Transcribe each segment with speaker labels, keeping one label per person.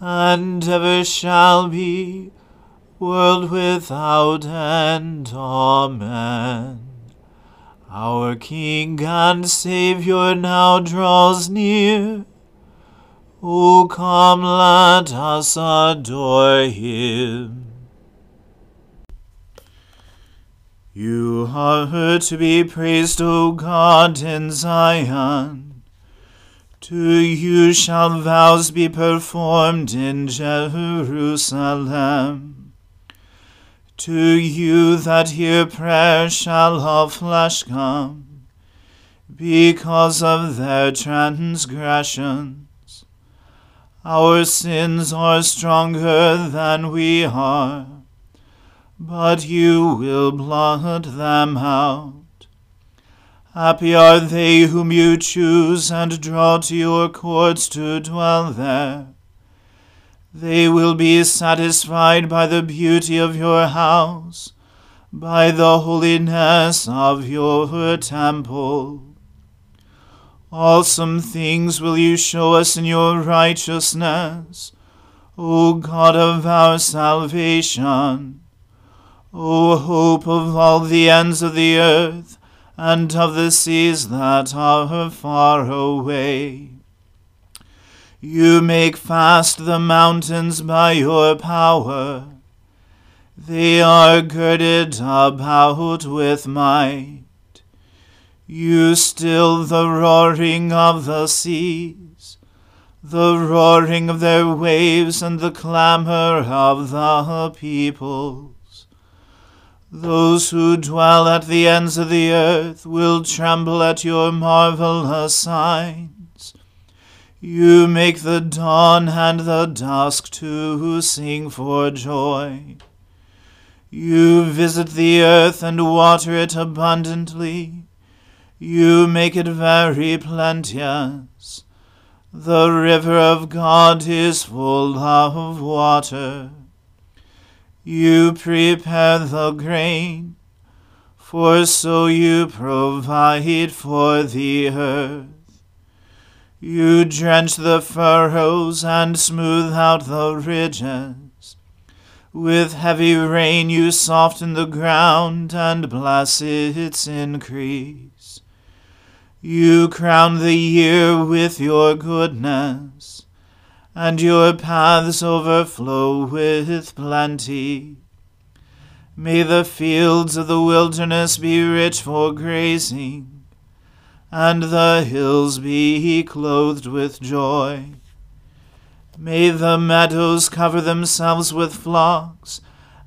Speaker 1: and ever shall be, world without end. Amen. Our King and Saviour now draws near. O come, let us adore him. You are to be praised, O God, in Zion. To you shall vows be performed in Jerusalem. To you that hear prayer shall all flesh come, because of their transgressions. Our sins are stronger than we are, but you will blot them out. Happy are they whom you choose and draw to your courts to dwell there. They will be satisfied by the beauty of your house, by the holiness of your temple. Awesome things will you show us in your righteousness, O God of our salvation. O hope of all the ends of the earth, and of the seas that are far away. You make fast the mountains by your power. They are girded about with might. You still the roaring of the seas, the roaring of their waves, and the clamor of the people. Those who dwell at the ends of the earth will tremble at your marvelous signs. You make the dawn and the dusk to sing for joy. You visit the earth and water it abundantly. You make it very plenteous. The river of God is full of water. You prepare the grain, for so you provide for the earth. You drench the furrows and smooth out the ridges. With heavy rain you soften the ground and bless its increase. You crown the year with your goodness, and your paths overflow with plenty. May the fields of the wilderness be rich for grazing, and the hills be clothed with joy. May the meadows cover themselves with flocks,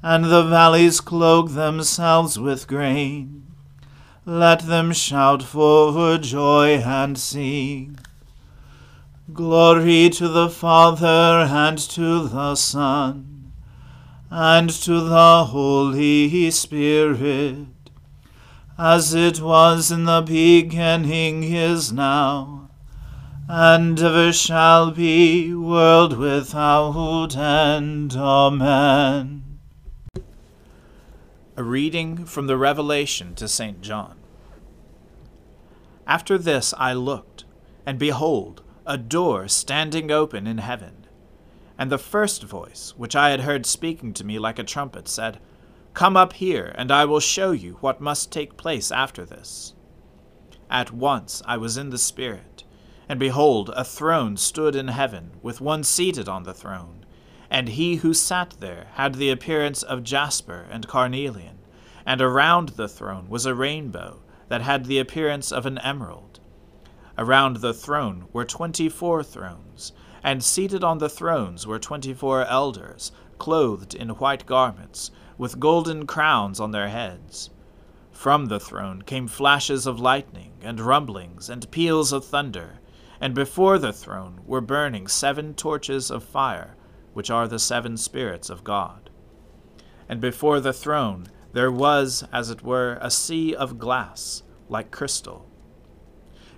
Speaker 1: and the valleys cloak themselves with grain. Let them shout for joy and sing. Glory to the Father and to the Son and to the Holy Spirit, as it was in the beginning is now, and ever shall be, world without end. Amen.
Speaker 2: A reading from the Revelation to St. John. After this I looked, and behold, a door standing open in heaven. And the first voice, which I had heard speaking to me like a trumpet, said, Come up here, and I will show you what must take place after this. At once I was in the Spirit, and behold, a throne stood in heaven, with one seated on the throne and he who sat there had the appearance of jasper and carnelian, and around the throne was a rainbow that had the appearance of an emerald. Around the throne were twenty four thrones, and seated on the thrones were twenty four elders, clothed in white garments, with golden crowns on their heads. From the throne came flashes of lightning, and rumblings, and peals of thunder, and before the throne were burning seven torches of fire which are the seven spirits of God. And before the throne there was, as it were, a sea of glass, like crystal.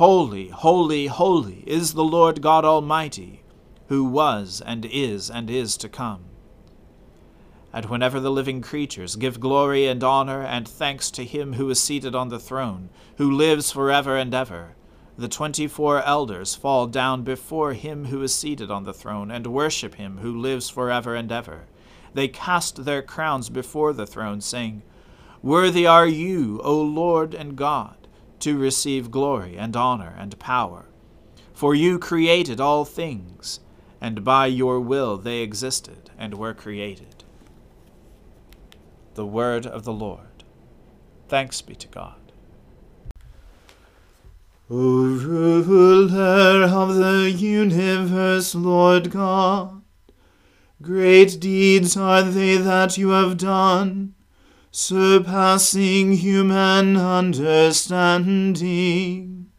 Speaker 2: Holy, holy, holy is the Lord God Almighty, who was and is and is to come. And whenever the living creatures give glory and honor and thanks to him who is seated on the throne, who lives forever and ever, the twenty four elders fall down before him who is seated on the throne, and worship him who lives forever and ever. They cast their crowns before the throne, saying, Worthy are you, O Lord and God, to receive glory and honor and power. For you created all things, and by your will they existed and were created. The Word of the Lord. Thanks be to God.
Speaker 1: O ruler of the universe, Lord God, great deeds are they that you have done, surpassing human understanding.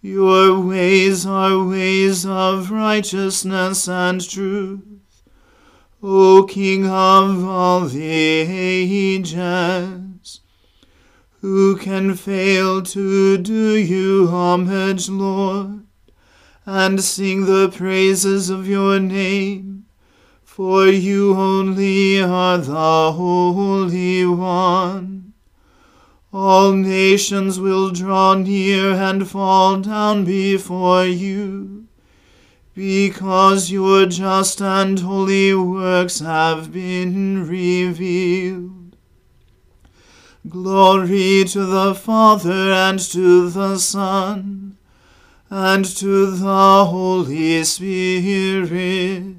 Speaker 1: Your ways are ways of righteousness and truth, O King of all the ages. Who can fail to do you homage, Lord, and sing the praises of your name? For you only are the Holy One. All nations will draw near and fall down before you, because your just and holy works have been revealed. Glory to the Father and to the Son and to the Holy Spirit,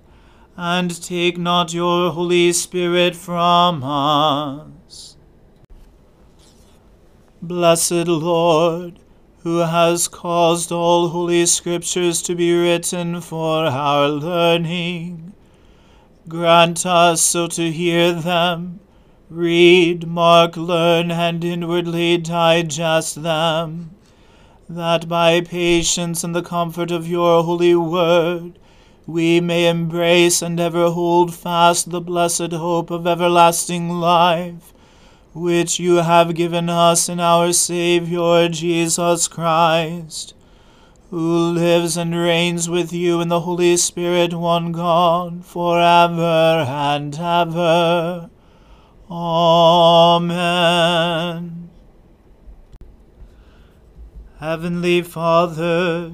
Speaker 1: and take not your Holy Spirit from us. Blessed Lord, who has caused all holy scriptures to be written for our learning, grant us so to hear them, read, mark, learn, and inwardly digest them that by patience and the comfort of your holy word we may embrace and ever hold fast the blessed hope of everlasting life, which you have given us in our Saviour Jesus Christ, who lives and reigns with you in the Holy Spirit, one God, for ever and ever. Amen. Heavenly Father,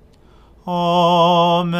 Speaker 1: Amen.